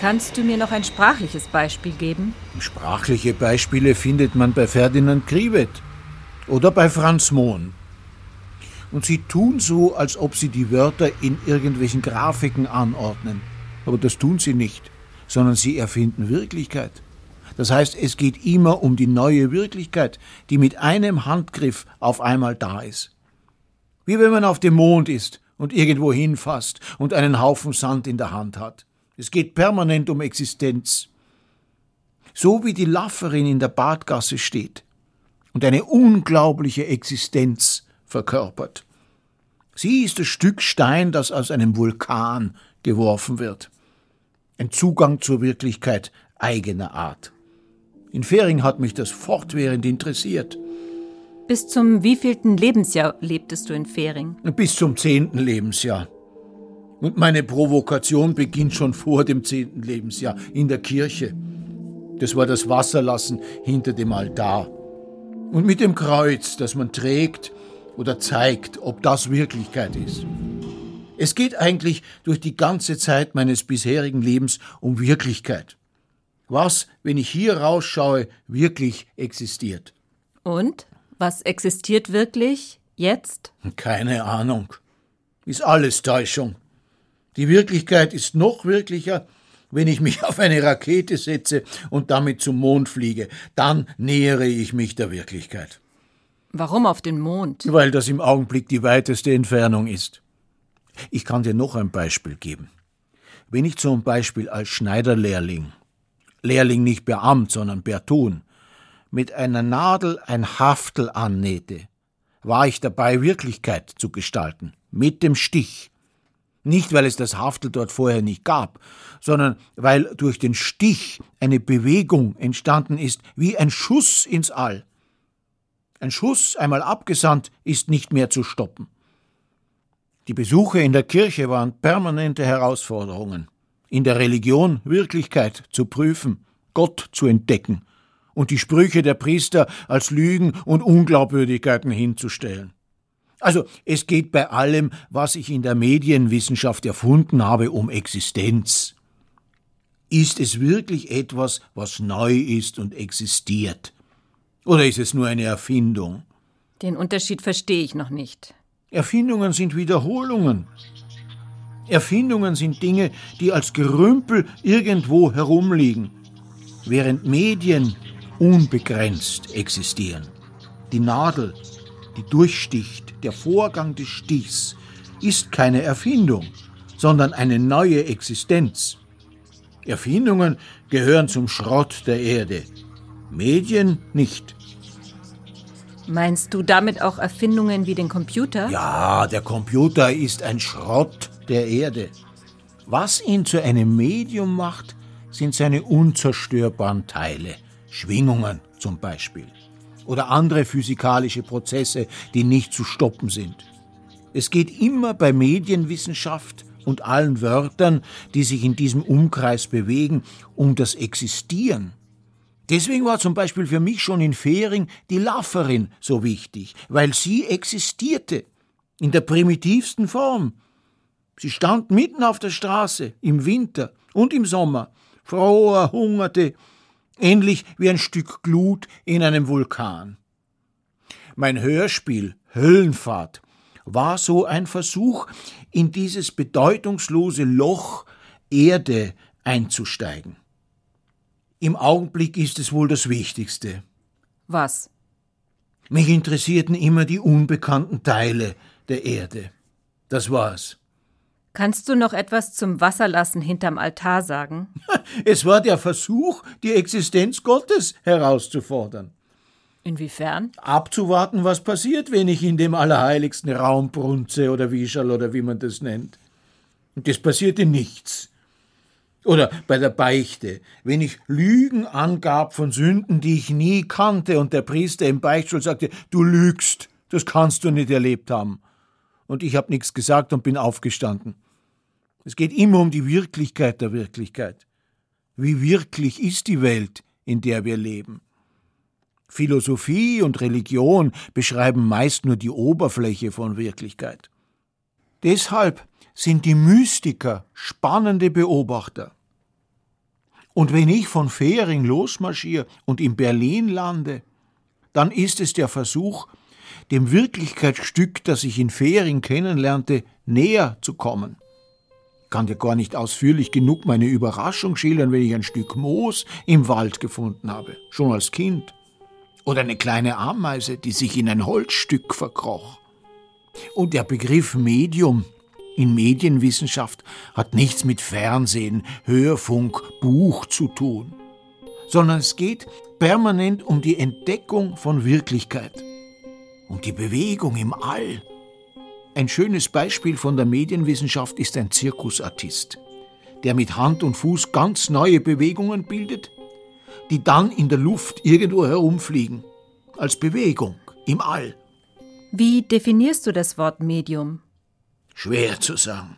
Kannst du mir noch ein sprachliches Beispiel geben? Sprachliche Beispiele findet man bei Ferdinand Krivet oder bei Franz Mohn und sie tun so, als ob sie die Wörter in irgendwelchen Grafiken anordnen. Aber das tun sie nicht, sondern sie erfinden Wirklichkeit. Das heißt, es geht immer um die neue Wirklichkeit, die mit einem Handgriff auf einmal da ist. Wie wenn man auf dem Mond ist und irgendwo hinfasst und einen Haufen Sand in der Hand hat. Es geht permanent um Existenz. So wie die Lafferin in der Badgasse steht und eine unglaubliche Existenz verkörpert. Sie ist das Stück Stein, das aus einem Vulkan geworfen wird. Ein Zugang zur Wirklichkeit eigener Art. In Fering hat mich das fortwährend interessiert. Bis zum wievielten Lebensjahr lebtest du in Fering? Bis zum zehnten Lebensjahr. Und meine Provokation beginnt schon vor dem zehnten Lebensjahr in der Kirche. Das war das Wasserlassen hinter dem Altar. Und mit dem Kreuz, das man trägt oder zeigt, ob das Wirklichkeit ist. Es geht eigentlich durch die ganze Zeit meines bisherigen Lebens um Wirklichkeit. Was, wenn ich hier rausschaue, wirklich existiert. Und? Was existiert wirklich jetzt? Keine Ahnung. Ist alles Täuschung. Die Wirklichkeit ist noch wirklicher, wenn ich mich auf eine Rakete setze und damit zum Mond fliege. Dann nähere ich mich der Wirklichkeit. Warum auf den Mond? Weil das im Augenblick die weiteste Entfernung ist. Ich kann dir noch ein Beispiel geben. Wenn ich zum Beispiel als Schneiderlehrling, Lehrling nicht Beamt, sondern Bertun, mit einer Nadel ein Haftel annähte, war ich dabei, Wirklichkeit zu gestalten, mit dem Stich. Nicht, weil es das Haftel dort vorher nicht gab, sondern weil durch den Stich eine Bewegung entstanden ist, wie ein Schuss ins All. Ein Schuss, einmal abgesandt, ist nicht mehr zu stoppen. Die Besuche in der Kirche waren permanente Herausforderungen. In der Religion Wirklichkeit zu prüfen, Gott zu entdecken und die Sprüche der Priester als Lügen und Unglaubwürdigkeiten hinzustellen. Also es geht bei allem, was ich in der Medienwissenschaft erfunden habe, um Existenz. Ist es wirklich etwas, was neu ist und existiert? Oder ist es nur eine Erfindung? Den Unterschied verstehe ich noch nicht. Erfindungen sind Wiederholungen. Erfindungen sind Dinge, die als Gerümpel irgendwo herumliegen, während Medien unbegrenzt existieren. Die Nadel, die durchsticht, der Vorgang des Stichs, ist keine Erfindung, sondern eine neue Existenz. Erfindungen gehören zum Schrott der Erde, Medien nicht. Meinst du damit auch Erfindungen wie den Computer? Ja, der Computer ist ein Schrott der Erde. Was ihn zu einem Medium macht, sind seine unzerstörbaren Teile, Schwingungen zum Beispiel, oder andere physikalische Prozesse, die nicht zu stoppen sind. Es geht immer bei Medienwissenschaft und allen Wörtern, die sich in diesem Umkreis bewegen, um das Existieren Deswegen war zum Beispiel für mich schon in Fehring die Lafferin so wichtig, weil sie existierte, in der primitivsten Form. Sie stand mitten auf der Straße, im Winter und im Sommer, froh, erhungerte, ähnlich wie ein Stück Glut in einem Vulkan. Mein Hörspiel Höllenfahrt war so ein Versuch, in dieses bedeutungslose Loch Erde einzusteigen. Im Augenblick ist es wohl das Wichtigste. Was? Mich interessierten immer die unbekannten Teile der Erde. Das war's. Kannst du noch etwas zum Wasserlassen hinterm Altar sagen? Es war der Versuch, die Existenz Gottes herauszufordern. Inwiefern? Abzuwarten, was passiert, wenn ich in dem allerheiligsten Raum brunze oder wischal oder wie man das nennt. Und es passierte nichts. Oder bei der Beichte, wenn ich Lügen angab von Sünden, die ich nie kannte, und der Priester im Beichtstuhl sagte, du lügst, das kannst du nicht erlebt haben. Und ich habe nichts gesagt und bin aufgestanden. Es geht immer um die Wirklichkeit der Wirklichkeit. Wie wirklich ist die Welt, in der wir leben? Philosophie und Religion beschreiben meist nur die Oberfläche von Wirklichkeit. Deshalb sind die Mystiker spannende Beobachter. Und wenn ich von Fehring losmarschiere und in Berlin lande, dann ist es der Versuch, dem Wirklichkeitsstück, das ich in Fehring kennenlernte, näher zu kommen. Ich kann dir gar nicht ausführlich genug meine Überraschung schildern, wenn ich ein Stück Moos im Wald gefunden habe, schon als Kind. Oder eine kleine Ameise, die sich in ein Holzstück verkroch. Und der Begriff Medium in Medienwissenschaft hat nichts mit Fernsehen, Hörfunk, Buch zu tun, sondern es geht permanent um die Entdeckung von Wirklichkeit, um die Bewegung im All. Ein schönes Beispiel von der Medienwissenschaft ist ein Zirkusartist, der mit Hand und Fuß ganz neue Bewegungen bildet, die dann in der Luft irgendwo herumfliegen, als Bewegung im All. Wie definierst du das Wort Medium? Schwer zu sagen.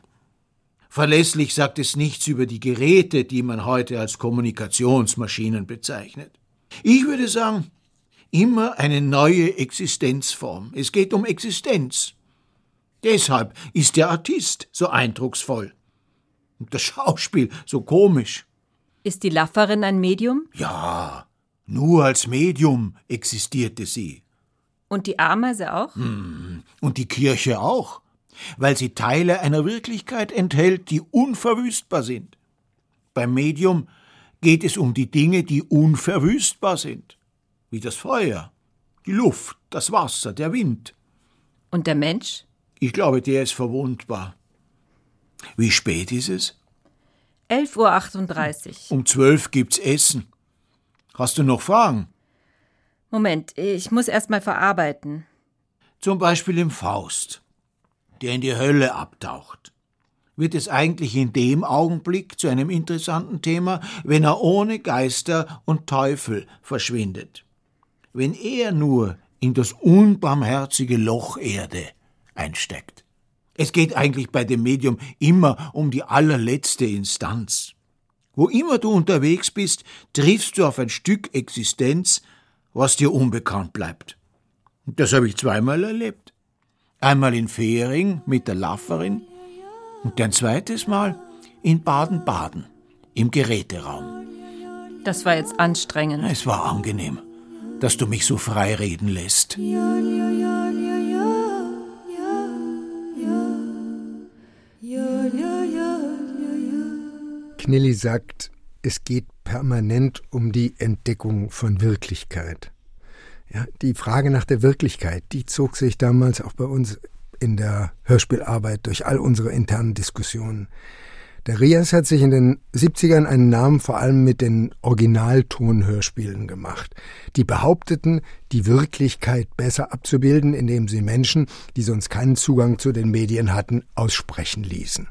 Verlässlich sagt es nichts über die Geräte, die man heute als Kommunikationsmaschinen bezeichnet. Ich würde sagen, immer eine neue Existenzform. Es geht um Existenz. Deshalb ist der Artist so eindrucksvoll. Und das Schauspiel so komisch. Ist die Lafferin ein Medium? Ja, nur als Medium existierte sie. Und die Ameise auch? Hm, und die Kirche auch, weil sie Teile einer Wirklichkeit enthält, die unverwüstbar sind. Beim Medium geht es um die Dinge, die unverwüstbar sind, wie das Feuer, die Luft, das Wasser, der Wind. Und der Mensch? Ich glaube, der ist verwundbar. Wie spät ist es? 11.38 Uhr. Um zwölf gibt's Essen. Hast du noch Fragen? Moment, ich muss erst mal verarbeiten. Zum Beispiel im Faust, der in die Hölle abtaucht. Wird es eigentlich in dem Augenblick zu einem interessanten Thema, wenn er ohne Geister und Teufel verschwindet? Wenn er nur in das unbarmherzige Loch Erde einsteckt. Es geht eigentlich bei dem Medium immer um die allerletzte Instanz. Wo immer du unterwegs bist, triffst du auf ein Stück Existenz, was dir unbekannt bleibt. Und das habe ich zweimal erlebt. Einmal in Fehring mit der Lafferin und ein zweites Mal in Baden-Baden im Geräteraum. Das war jetzt anstrengend. Es war angenehm, dass du mich so frei reden lässt. Ja, ja, ja, ja, ja, ja, ja, ja, Knilli sagt, es geht permanent um die Entdeckung von Wirklichkeit. Ja, die Frage nach der Wirklichkeit, die zog sich damals auch bei uns in der Hörspielarbeit durch all unsere internen Diskussionen. Der Rias hat sich in den 70ern einen Namen vor allem mit den Originaltonhörspielen gemacht. Die behaupteten, die Wirklichkeit besser abzubilden, indem sie Menschen, die sonst keinen Zugang zu den Medien hatten, aussprechen ließen.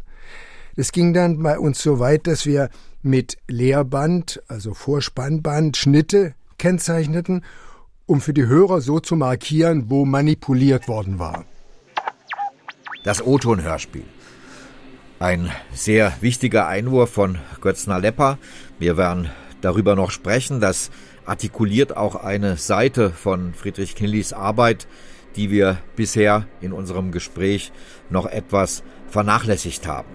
Es ging dann bei uns so weit, dass wir mit Leerband, also Vorspannband, Schnitte kennzeichneten, um für die Hörer so zu markieren, wo manipuliert worden war. Das O-Ton-Hörspiel. Ein sehr wichtiger Einwurf von Götzner Lepper. Wir werden darüber noch sprechen. Das artikuliert auch eine Seite von Friedrich Knillis Arbeit, die wir bisher in unserem Gespräch noch etwas vernachlässigt haben.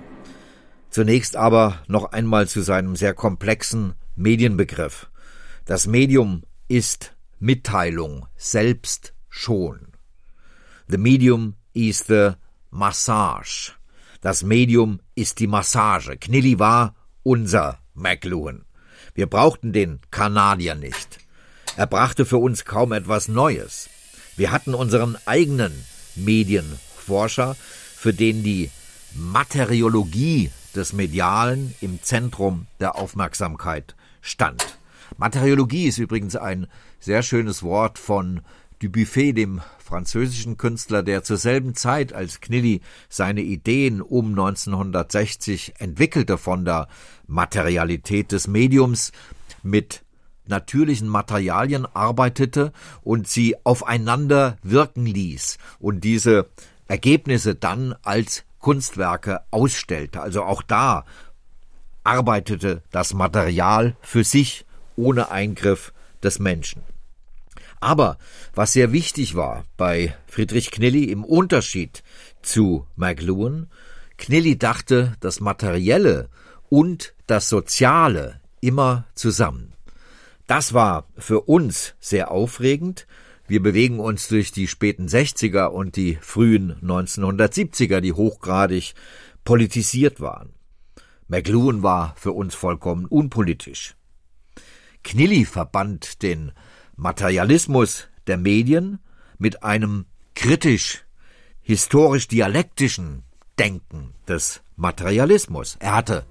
Zunächst aber noch einmal zu seinem sehr komplexen Medienbegriff. Das Medium ist Mitteilung selbst schon. The medium is the massage. Das Medium ist die Massage. Knilly war unser McLuhan. Wir brauchten den Kanadier nicht. Er brachte für uns kaum etwas Neues. Wir hatten unseren eigenen Medienforscher, für den die Materiologie des Medialen im Zentrum der Aufmerksamkeit stand. Materiologie ist übrigens ein sehr schönes Wort von Dubuffet, dem französischen Künstler, der zur selben Zeit, als Knilly seine Ideen um 1960 entwickelte von der Materialität des Mediums, mit natürlichen Materialien arbeitete und sie aufeinander wirken ließ und diese Ergebnisse dann als Kunstwerke ausstellte. Also auch da arbeitete das Material für sich ohne Eingriff des Menschen. Aber was sehr wichtig war bei Friedrich Knilly im Unterschied zu McLuhan, Knilly dachte das Materielle und das Soziale immer zusammen. Das war für uns sehr aufregend. Wir bewegen uns durch die späten 60er und die frühen 1970er, die hochgradig politisiert waren. McLuhan war für uns vollkommen unpolitisch. Knilly verband den Materialismus der Medien mit einem kritisch historisch dialektischen Denken des Materialismus. Er hatte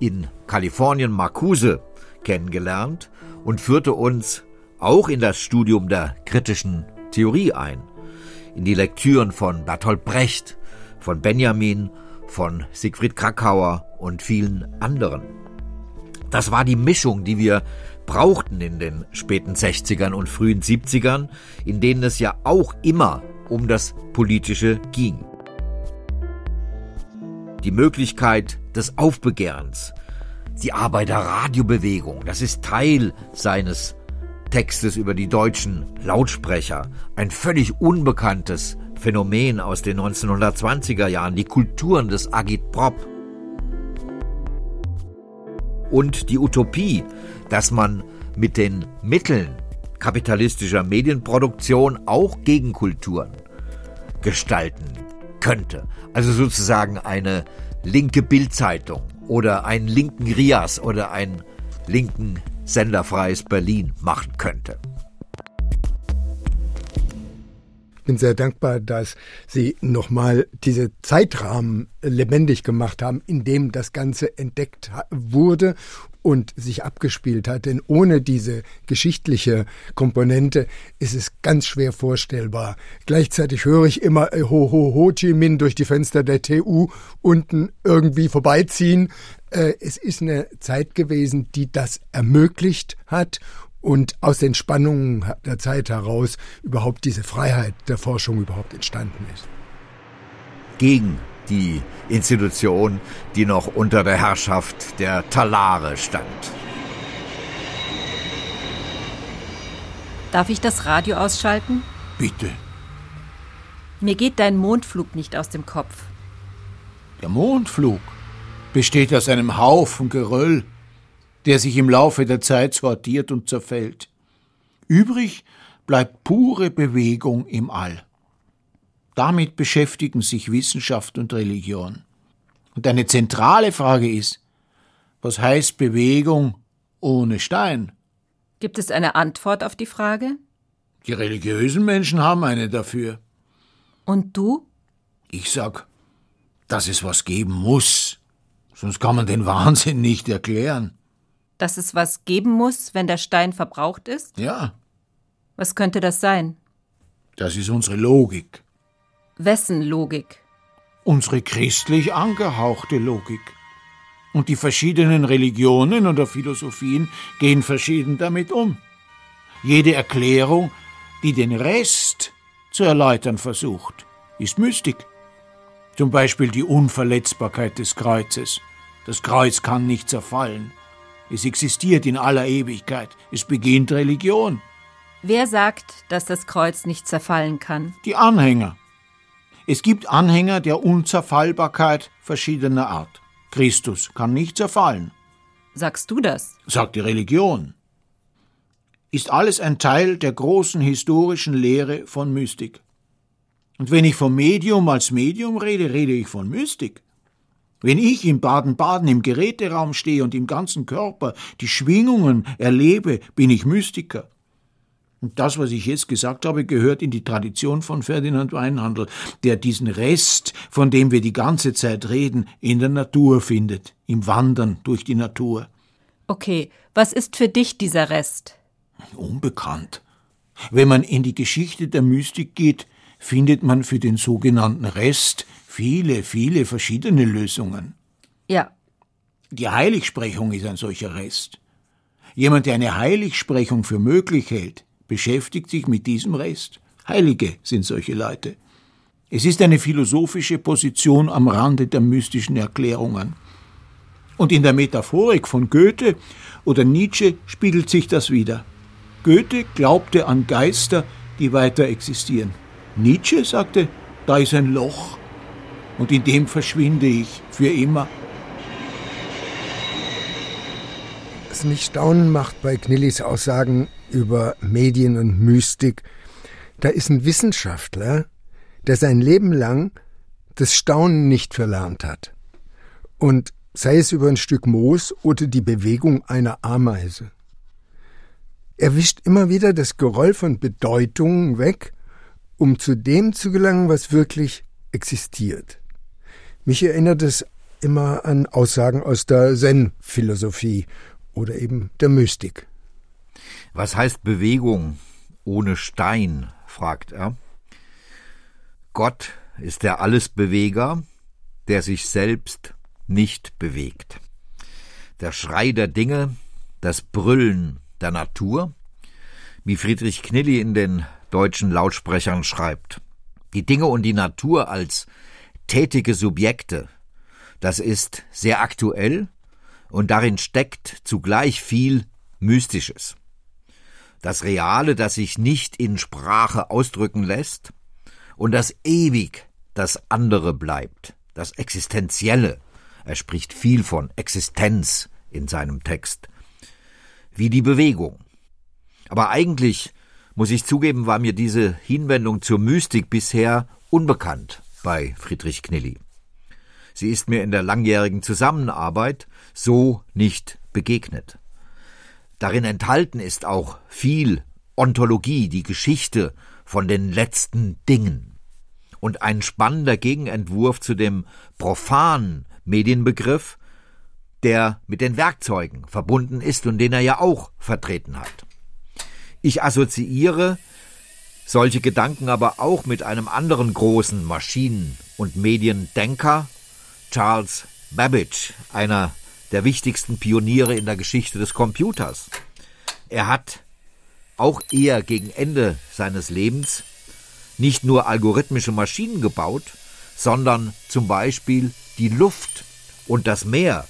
in Kalifornien Marcuse kennengelernt und führte uns auch in das Studium der kritischen Theorie ein, in die Lektüren von Bertolt Brecht, von Benjamin, von Siegfried Krakauer und vielen anderen. Das war die Mischung, die wir brauchten in den späten 60ern und frühen 70ern, in denen es ja auch immer um das Politische ging. Die Möglichkeit des Aufbegehrens. Die Arbeiterradiobewegung, das ist Teil seines Textes über die deutschen Lautsprecher. Ein völlig unbekanntes Phänomen aus den 1920er Jahren, die Kulturen des Agitprop. Und die Utopie, dass man mit den Mitteln kapitalistischer Medienproduktion auch Gegenkulturen gestalten könnte. Also sozusagen eine linke Bildzeitung oder einen linken Rias oder einen linken senderfreies Berlin machen könnte. Ich bin sehr dankbar, dass Sie nochmal diese Zeitrahmen lebendig gemacht haben, in dem das Ganze entdeckt wurde und sich abgespielt hat. Denn ohne diese geschichtliche Komponente ist es ganz schwer vorstellbar. Gleichzeitig höre ich immer äh, Ho Ho Ho Chi Minh durch die Fenster der TU unten irgendwie vorbeiziehen. Äh, es ist eine Zeit gewesen, die das ermöglicht hat und aus den Spannungen der Zeit heraus überhaupt diese Freiheit der Forschung überhaupt entstanden ist. Gegen die Institution, die noch unter der Herrschaft der Talare stand. Darf ich das Radio ausschalten? Bitte. Mir geht dein Mondflug nicht aus dem Kopf. Der Mondflug besteht aus einem Haufen Geröll, der sich im Laufe der Zeit sortiert und zerfällt. Übrig bleibt pure Bewegung im All. Damit beschäftigen sich Wissenschaft und Religion. Und eine zentrale Frage ist, was heißt Bewegung ohne Stein? Gibt es eine Antwort auf die Frage? Die religiösen Menschen haben eine dafür. Und du? Ich sag, dass es was geben muss. Sonst kann man den Wahnsinn nicht erklären. Dass es was geben muss, wenn der Stein verbraucht ist? Ja, Was könnte das sein? das ist unsere Logik. Wessen Logik? unsere christlich angehauchte Logik. Und die verschiedenen Religionen oder Philosophien gehen verschieden damit um. Jede Erklärung, die den Rest zu erläutern versucht, ist Mystik. Zum Beispiel die Unverletzbarkeit des Kreuzes. Das Kreuz kann nicht zerfallen. Es existiert in aller Ewigkeit. Es beginnt Religion. Wer sagt, dass das Kreuz nicht zerfallen kann? Die Anhänger. Es gibt Anhänger der Unzerfallbarkeit verschiedener Art. Christus kann nicht zerfallen, Sagst du das? sagt die Religion. Ist alles ein Teil der großen historischen Lehre von Mystik. Und wenn ich vom Medium als Medium rede, rede ich von Mystik. Wenn ich in Baden-Baden im Geräteraum stehe und im ganzen Körper die Schwingungen erlebe, bin ich Mystiker. Und das, was ich jetzt gesagt habe, gehört in die Tradition von Ferdinand Weinhandel, der diesen Rest, von dem wir die ganze Zeit reden, in der Natur findet, im Wandern durch die Natur. Okay, was ist für dich dieser Rest? Unbekannt. Wenn man in die Geschichte der Mystik geht, findet man für den sogenannten Rest viele, viele verschiedene Lösungen. Ja, Die Heiligsprechung ist ein solcher Rest. Jemand, der eine Heiligsprechung für möglich hält, beschäftigt sich mit diesem Rest. Heilige sind solche Leute. Es ist eine philosophische Position am Rande der mystischen Erklärungen. Und in der Metaphorik von Goethe oder Nietzsche spiegelt sich das wieder. Goethe glaubte an Geister, die weiter existieren. Nietzsche sagte, da ist ein Loch und in dem verschwinde ich für immer. Was mich staunen macht bei Knillis Aussagen über Medien und Mystik, da ist ein Wissenschaftler, der sein Leben lang das Staunen nicht verlernt hat. Und sei es über ein Stück Moos oder die Bewegung einer Ameise. Er wischt immer wieder das Geröll von Bedeutungen weg, um zu dem zu gelangen, was wirklich existiert. Mich erinnert es immer an Aussagen aus der Zen-Philosophie oder eben der Mystik. Was heißt Bewegung ohne Stein? fragt er. Gott ist der Allesbeweger, der sich selbst nicht bewegt. Der Schrei der Dinge, das Brüllen der Natur, wie Friedrich Knilli in den deutschen Lautsprechern schreibt. Die Dinge und die Natur als tätige Subjekte, Das ist sehr aktuell und darin steckt zugleich viel Mystisches. Das Reale, das sich nicht in Sprache ausdrücken lässt, und das ewig das andere bleibt, das Existenzielle. Er spricht viel von Existenz in seinem Text. Wie die Bewegung. Aber eigentlich, muss ich zugeben, war mir diese Hinwendung zur Mystik bisher unbekannt bei Friedrich Knilli. Sie ist mir in der langjährigen Zusammenarbeit so nicht begegnet. Darin enthalten ist auch viel Ontologie, die Geschichte von den letzten Dingen und ein spannender Gegenentwurf zu dem profanen Medienbegriff, der mit den Werkzeugen verbunden ist und den er ja auch vertreten hat. Ich assoziiere solche Gedanken aber auch mit einem anderen großen Maschinen- und Mediendenker, Charles Babbage, einer der wichtigsten Pioniere in der Geschichte des Computers. Er hat auch eher gegen Ende seines Lebens nicht nur algorithmische Maschinen gebaut, sondern zum Beispiel die Luft und das Meer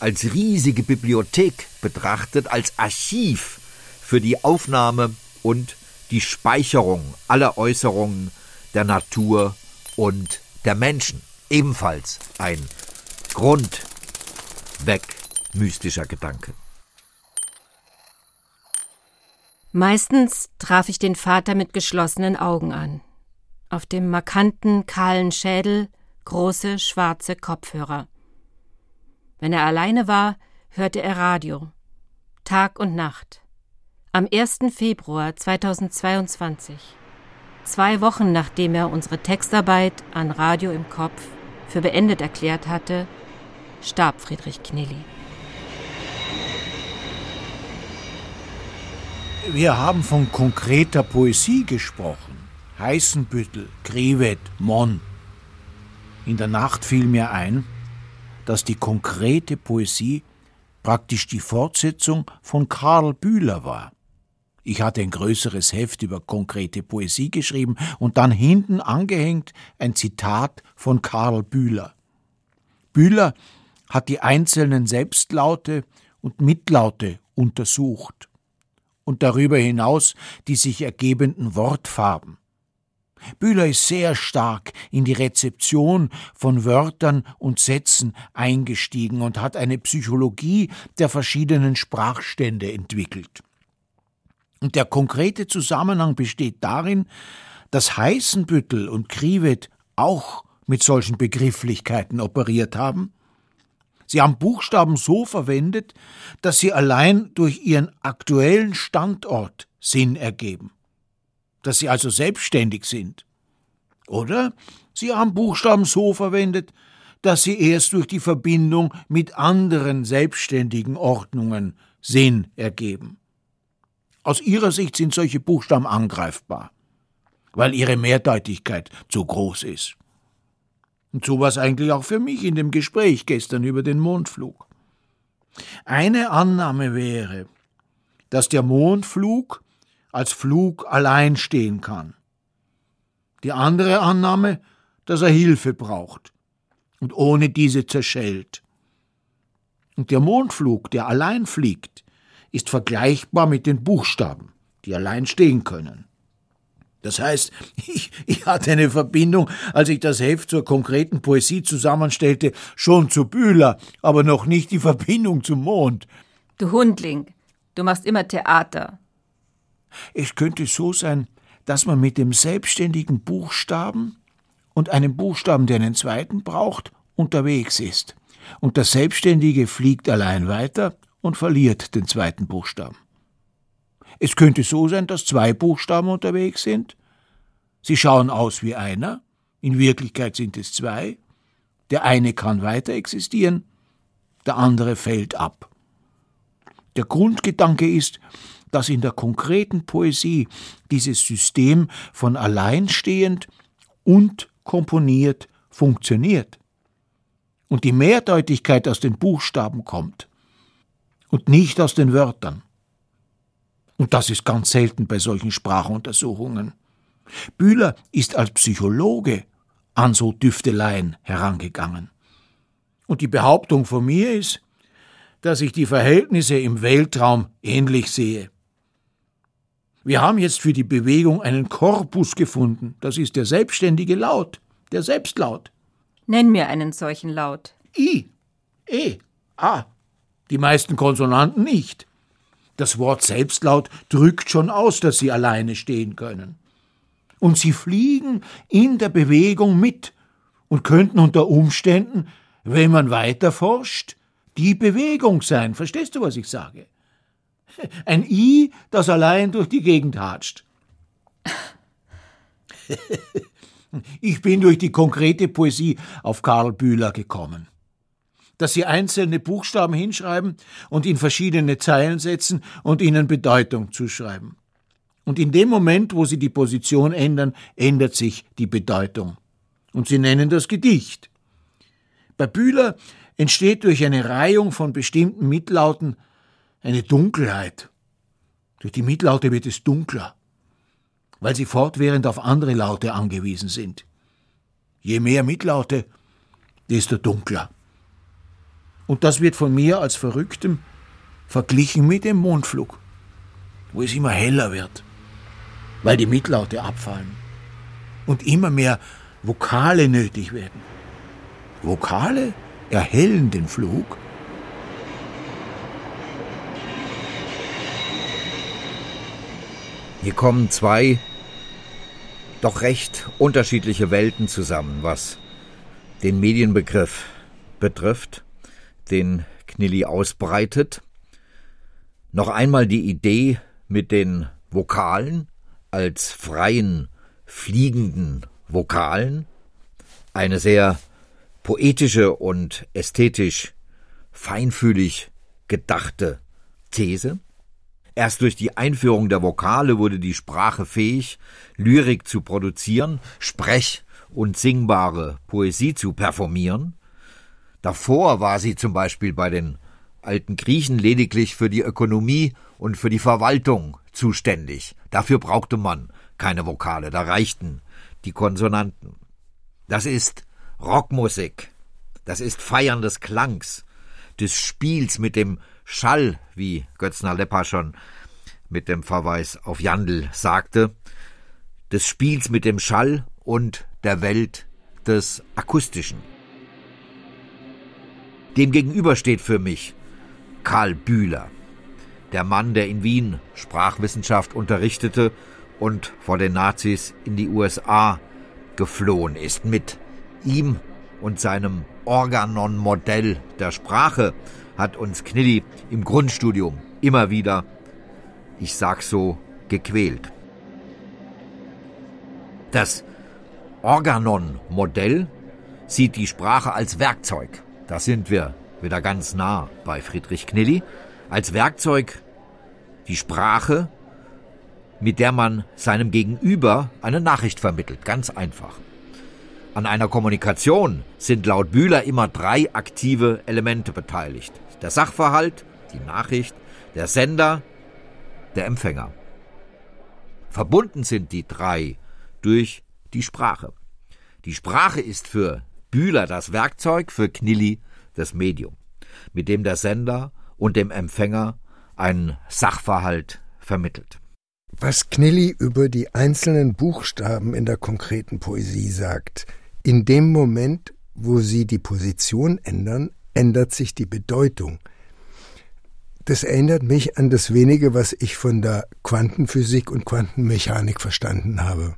als riesige Bibliothek betrachtet, als Archiv für die Aufnahme und die Speicherung aller Äußerungen der Natur und der Menschen ebenfalls ein grundweg mystischer Gedanke. Meistens traf ich den Vater mit geschlossenen Augen an. Auf dem markanten, kahlen Schädel große, schwarze Kopfhörer. Wenn er alleine war, hörte er Radio. Tag und Nacht. Am 1. Februar 2022, zwei Wochen nachdem er unsere Textarbeit an Radio im Kopf für beendet erklärt hatte, starb Friedrich Knilli. Wir haben von konkreter Poesie gesprochen. Heißenbüttel, Krivet, Mon. In der Nacht fiel mir ein, dass die konkrete Poesie praktisch die Fortsetzung von Karl Bühler war. Ich hatte ein größeres Heft über konkrete Poesie geschrieben und dann hinten angehängt ein Zitat von Karl Bühler. Bühler hat die einzelnen Selbstlaute und Mitlaute untersucht und darüber hinaus die sich ergebenden Wortfarben. Bühler ist sehr stark in die Rezeption von Wörtern und Sätzen eingestiegen und hat eine Psychologie der verschiedenen Sprachstände entwickelt. Und der konkrete Zusammenhang besteht darin, dass Heißenbüttel und Krivet auch mit solchen Begrifflichkeiten operiert haben. Sie haben Buchstaben so verwendet, dass sie allein durch ihren aktuellen Standort Sinn ergeben, dass sie also selbstständig sind. Oder sie haben Buchstaben so verwendet, dass sie erst durch die Verbindung mit anderen selbstständigen Ordnungen Sinn ergeben. Aus ihrer Sicht sind solche Buchstaben angreifbar, weil ihre Mehrdeutigkeit zu groß ist. Und so war es eigentlich auch für mich in dem Gespräch gestern über den Mondflug. Eine Annahme wäre, dass der Mondflug als Flug allein stehen kann. Die andere Annahme, dass er Hilfe braucht und ohne diese zerschellt. Und der Mondflug, der allein fliegt, ist vergleichbar mit den Buchstaben, die allein stehen können. Das heißt, ich, ich, hatte eine Verbindung, als ich das Heft zur konkreten Poesie zusammenstellte, schon zu Bühler, aber noch nicht die Verbindung zum Mond. Du Hundling, du machst immer Theater. Es könnte so sein, dass man mit dem selbstständigen Buchstaben und einem Buchstaben, der einen zweiten braucht, unterwegs ist. Und der Selbstständige fliegt allein weiter und verliert den zweiten Buchstaben. Es könnte so sein, dass zwei Buchstaben unterwegs sind. Sie schauen aus wie einer, in Wirklichkeit sind es zwei. Der eine kann weiter existieren, der andere fällt ab. Der Grundgedanke ist, dass in der konkreten Poesie dieses System von alleinstehend und komponiert funktioniert und die Mehrdeutigkeit aus den Buchstaben kommt und nicht aus den Wörtern. Und das ist ganz selten bei solchen Sprachuntersuchungen. Bühler ist als Psychologe an so Düfteleien herangegangen. Und die Behauptung von mir ist, dass ich die Verhältnisse im Weltraum ähnlich sehe. Wir haben jetzt für die Bewegung einen Korpus gefunden. Das ist der selbstständige Laut, der Selbstlaut. Nenn mir einen solchen Laut. I, E, A. Die meisten Konsonanten nicht. Das Wort Selbstlaut drückt schon aus, dass sie alleine stehen können. Und sie fliegen in der Bewegung mit und könnten unter Umständen, wenn man weiter forscht, die Bewegung sein. Verstehst du, was ich sage? Ein I, das allein durch die Gegend hatscht. Ich bin durch die konkrete Poesie auf Karl Bühler gekommen. Dass sie einzelne Buchstaben hinschreiben und in verschiedene Zeilen setzen und ihnen Bedeutung zuschreiben. Und in dem Moment, wo sie die Position ändern, ändert sich die Bedeutung. Und sie nennen das Gedicht. Bei Bühler entsteht durch eine Reihung von bestimmten Mitlauten eine Dunkelheit. Durch die Mitlaute wird es dunkler, weil sie fortwährend auf andere Laute angewiesen sind. Je mehr Mitlaute, desto dunkler. Und das wird von mir als Verrücktem verglichen mit dem Mondflug, wo es immer heller wird, weil die Mitlaute abfallen und immer mehr Vokale nötig werden. Vokale erhellen den Flug Hier kommen zwei doch recht unterschiedliche Welten zusammen, was den Medienbegriff betrifft, den Knilli ausbreitet. Noch einmal die Idee mit den Vokalen als freien, fliegenden Vokalen, eine sehr poetische und ästhetisch feinfühlig gedachte These. Erst durch die Einführung der Vokale wurde die Sprache fähig, Lyrik zu produzieren, Sprech- und singbare Poesie zu performieren. Davor war sie zum Beispiel bei den alten Griechen lediglich für die Ökonomie und für die Verwaltung zuständig. Dafür brauchte man keine Vokale, da reichten die Konsonanten. Das ist Rockmusik, das ist Feiern des Klangs, des Spiels mit dem Schall, wie Götzner Lepper schon mit dem Verweis auf Jandl sagte, des Spiels mit dem Schall und der Welt des Akustischen. Demgegenüber steht für mich Karl Bühler, der Mann, der in Wien Sprachwissenschaft unterrichtete und vor den Nazis in die USA geflohen ist. Mit ihm und seinem Organon-Modell der Sprache hat uns Knilli im Grundstudium immer wieder, ich sag so, gequält. Das Organon-Modell sieht die Sprache als Werkzeug. Da sind wir wieder ganz nah bei Friedrich Knilli. Als Werkzeug die Sprache, mit der man seinem Gegenüber eine Nachricht vermittelt. Ganz einfach. An einer Kommunikation sind laut Bühler immer drei aktive Elemente beteiligt. Der Sachverhalt, die Nachricht, der Sender, der Empfänger. Verbunden sind die drei durch die Sprache. Die Sprache ist für Bühler das Werkzeug, für Knilli das Medium, mit dem der Sender und dem Empfänger einen Sachverhalt vermittelt. Was Knilli über die einzelnen Buchstaben in der konkreten Poesie sagt, in dem Moment, wo sie die Position ändern, ändert sich die Bedeutung. Das erinnert mich an das wenige, was ich von der Quantenphysik und Quantenmechanik verstanden habe.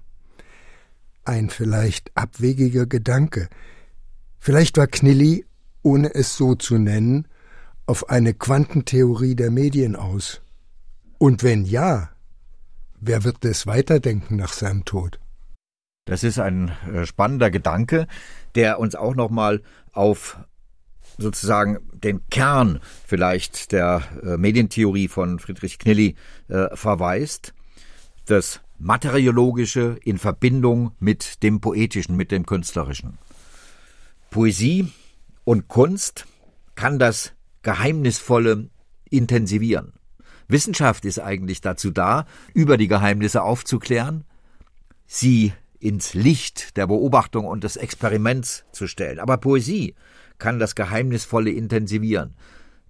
Ein vielleicht abwegiger Gedanke. Vielleicht war Knilli, ohne es so zu nennen, auf eine Quantentheorie der Medien aus. Und wenn ja, wer wird es weiterdenken nach seinem Tod? Das ist ein äh, spannender Gedanke, der uns auch nochmal auf sozusagen den Kern vielleicht der äh, Medientheorie von Friedrich Knilli äh, verweist. Das Materiologische in Verbindung mit dem Poetischen, mit dem Künstlerischen. Poesie und Kunst kann das Geheimnisvolle intensivieren. Wissenschaft ist eigentlich dazu da, über die Geheimnisse aufzuklären, sie ins Licht der Beobachtung und des Experiments zu stellen. Aber Poesie kann das Geheimnisvolle intensivieren.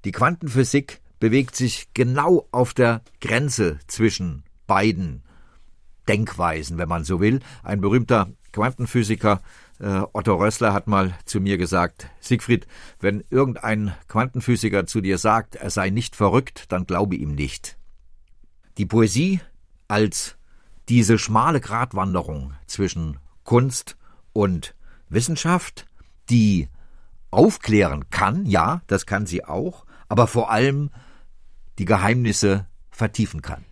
Die Quantenphysik bewegt sich genau auf der Grenze zwischen beiden Denkweisen, wenn man so will. Ein berühmter Quantenphysiker Otto Rössler hat mal zu mir gesagt, Siegfried, wenn irgendein Quantenphysiker zu dir sagt, er sei nicht verrückt, dann glaube ihm nicht. Die Poesie als diese schmale Gratwanderung zwischen Kunst und Wissenschaft, die aufklären kann, ja, das kann sie auch, aber vor allem die Geheimnisse vertiefen kann.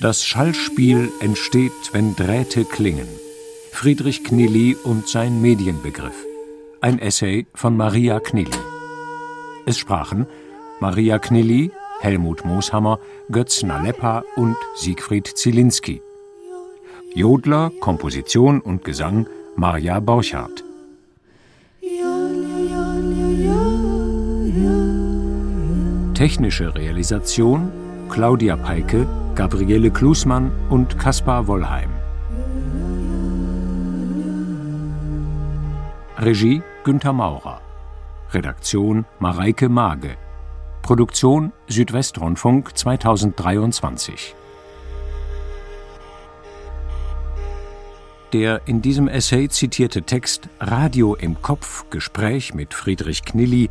Das Schallspiel entsteht, wenn Drähte klingen. Friedrich Knilly und sein Medienbegriff. Ein Essay von Maria Knilly. Es sprachen Maria Knilly, Helmut Mooshammer, Götz Nalepa und Siegfried Zielinski. Jodler, Komposition und Gesang Marja Borchardt. Technische Realisation Claudia Peike Gabriele Klusmann und Kaspar Wollheim. Regie Günter Maurer. Redaktion Mareike Mage. Produktion Südwestrundfunk 2023. Der in diesem Essay zitierte Text Radio im Kopf Gespräch mit Friedrich Knilly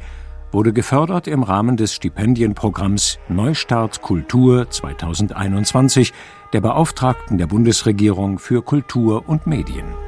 wurde gefördert im Rahmen des Stipendienprogramms Neustart Kultur 2021 der Beauftragten der Bundesregierung für Kultur und Medien.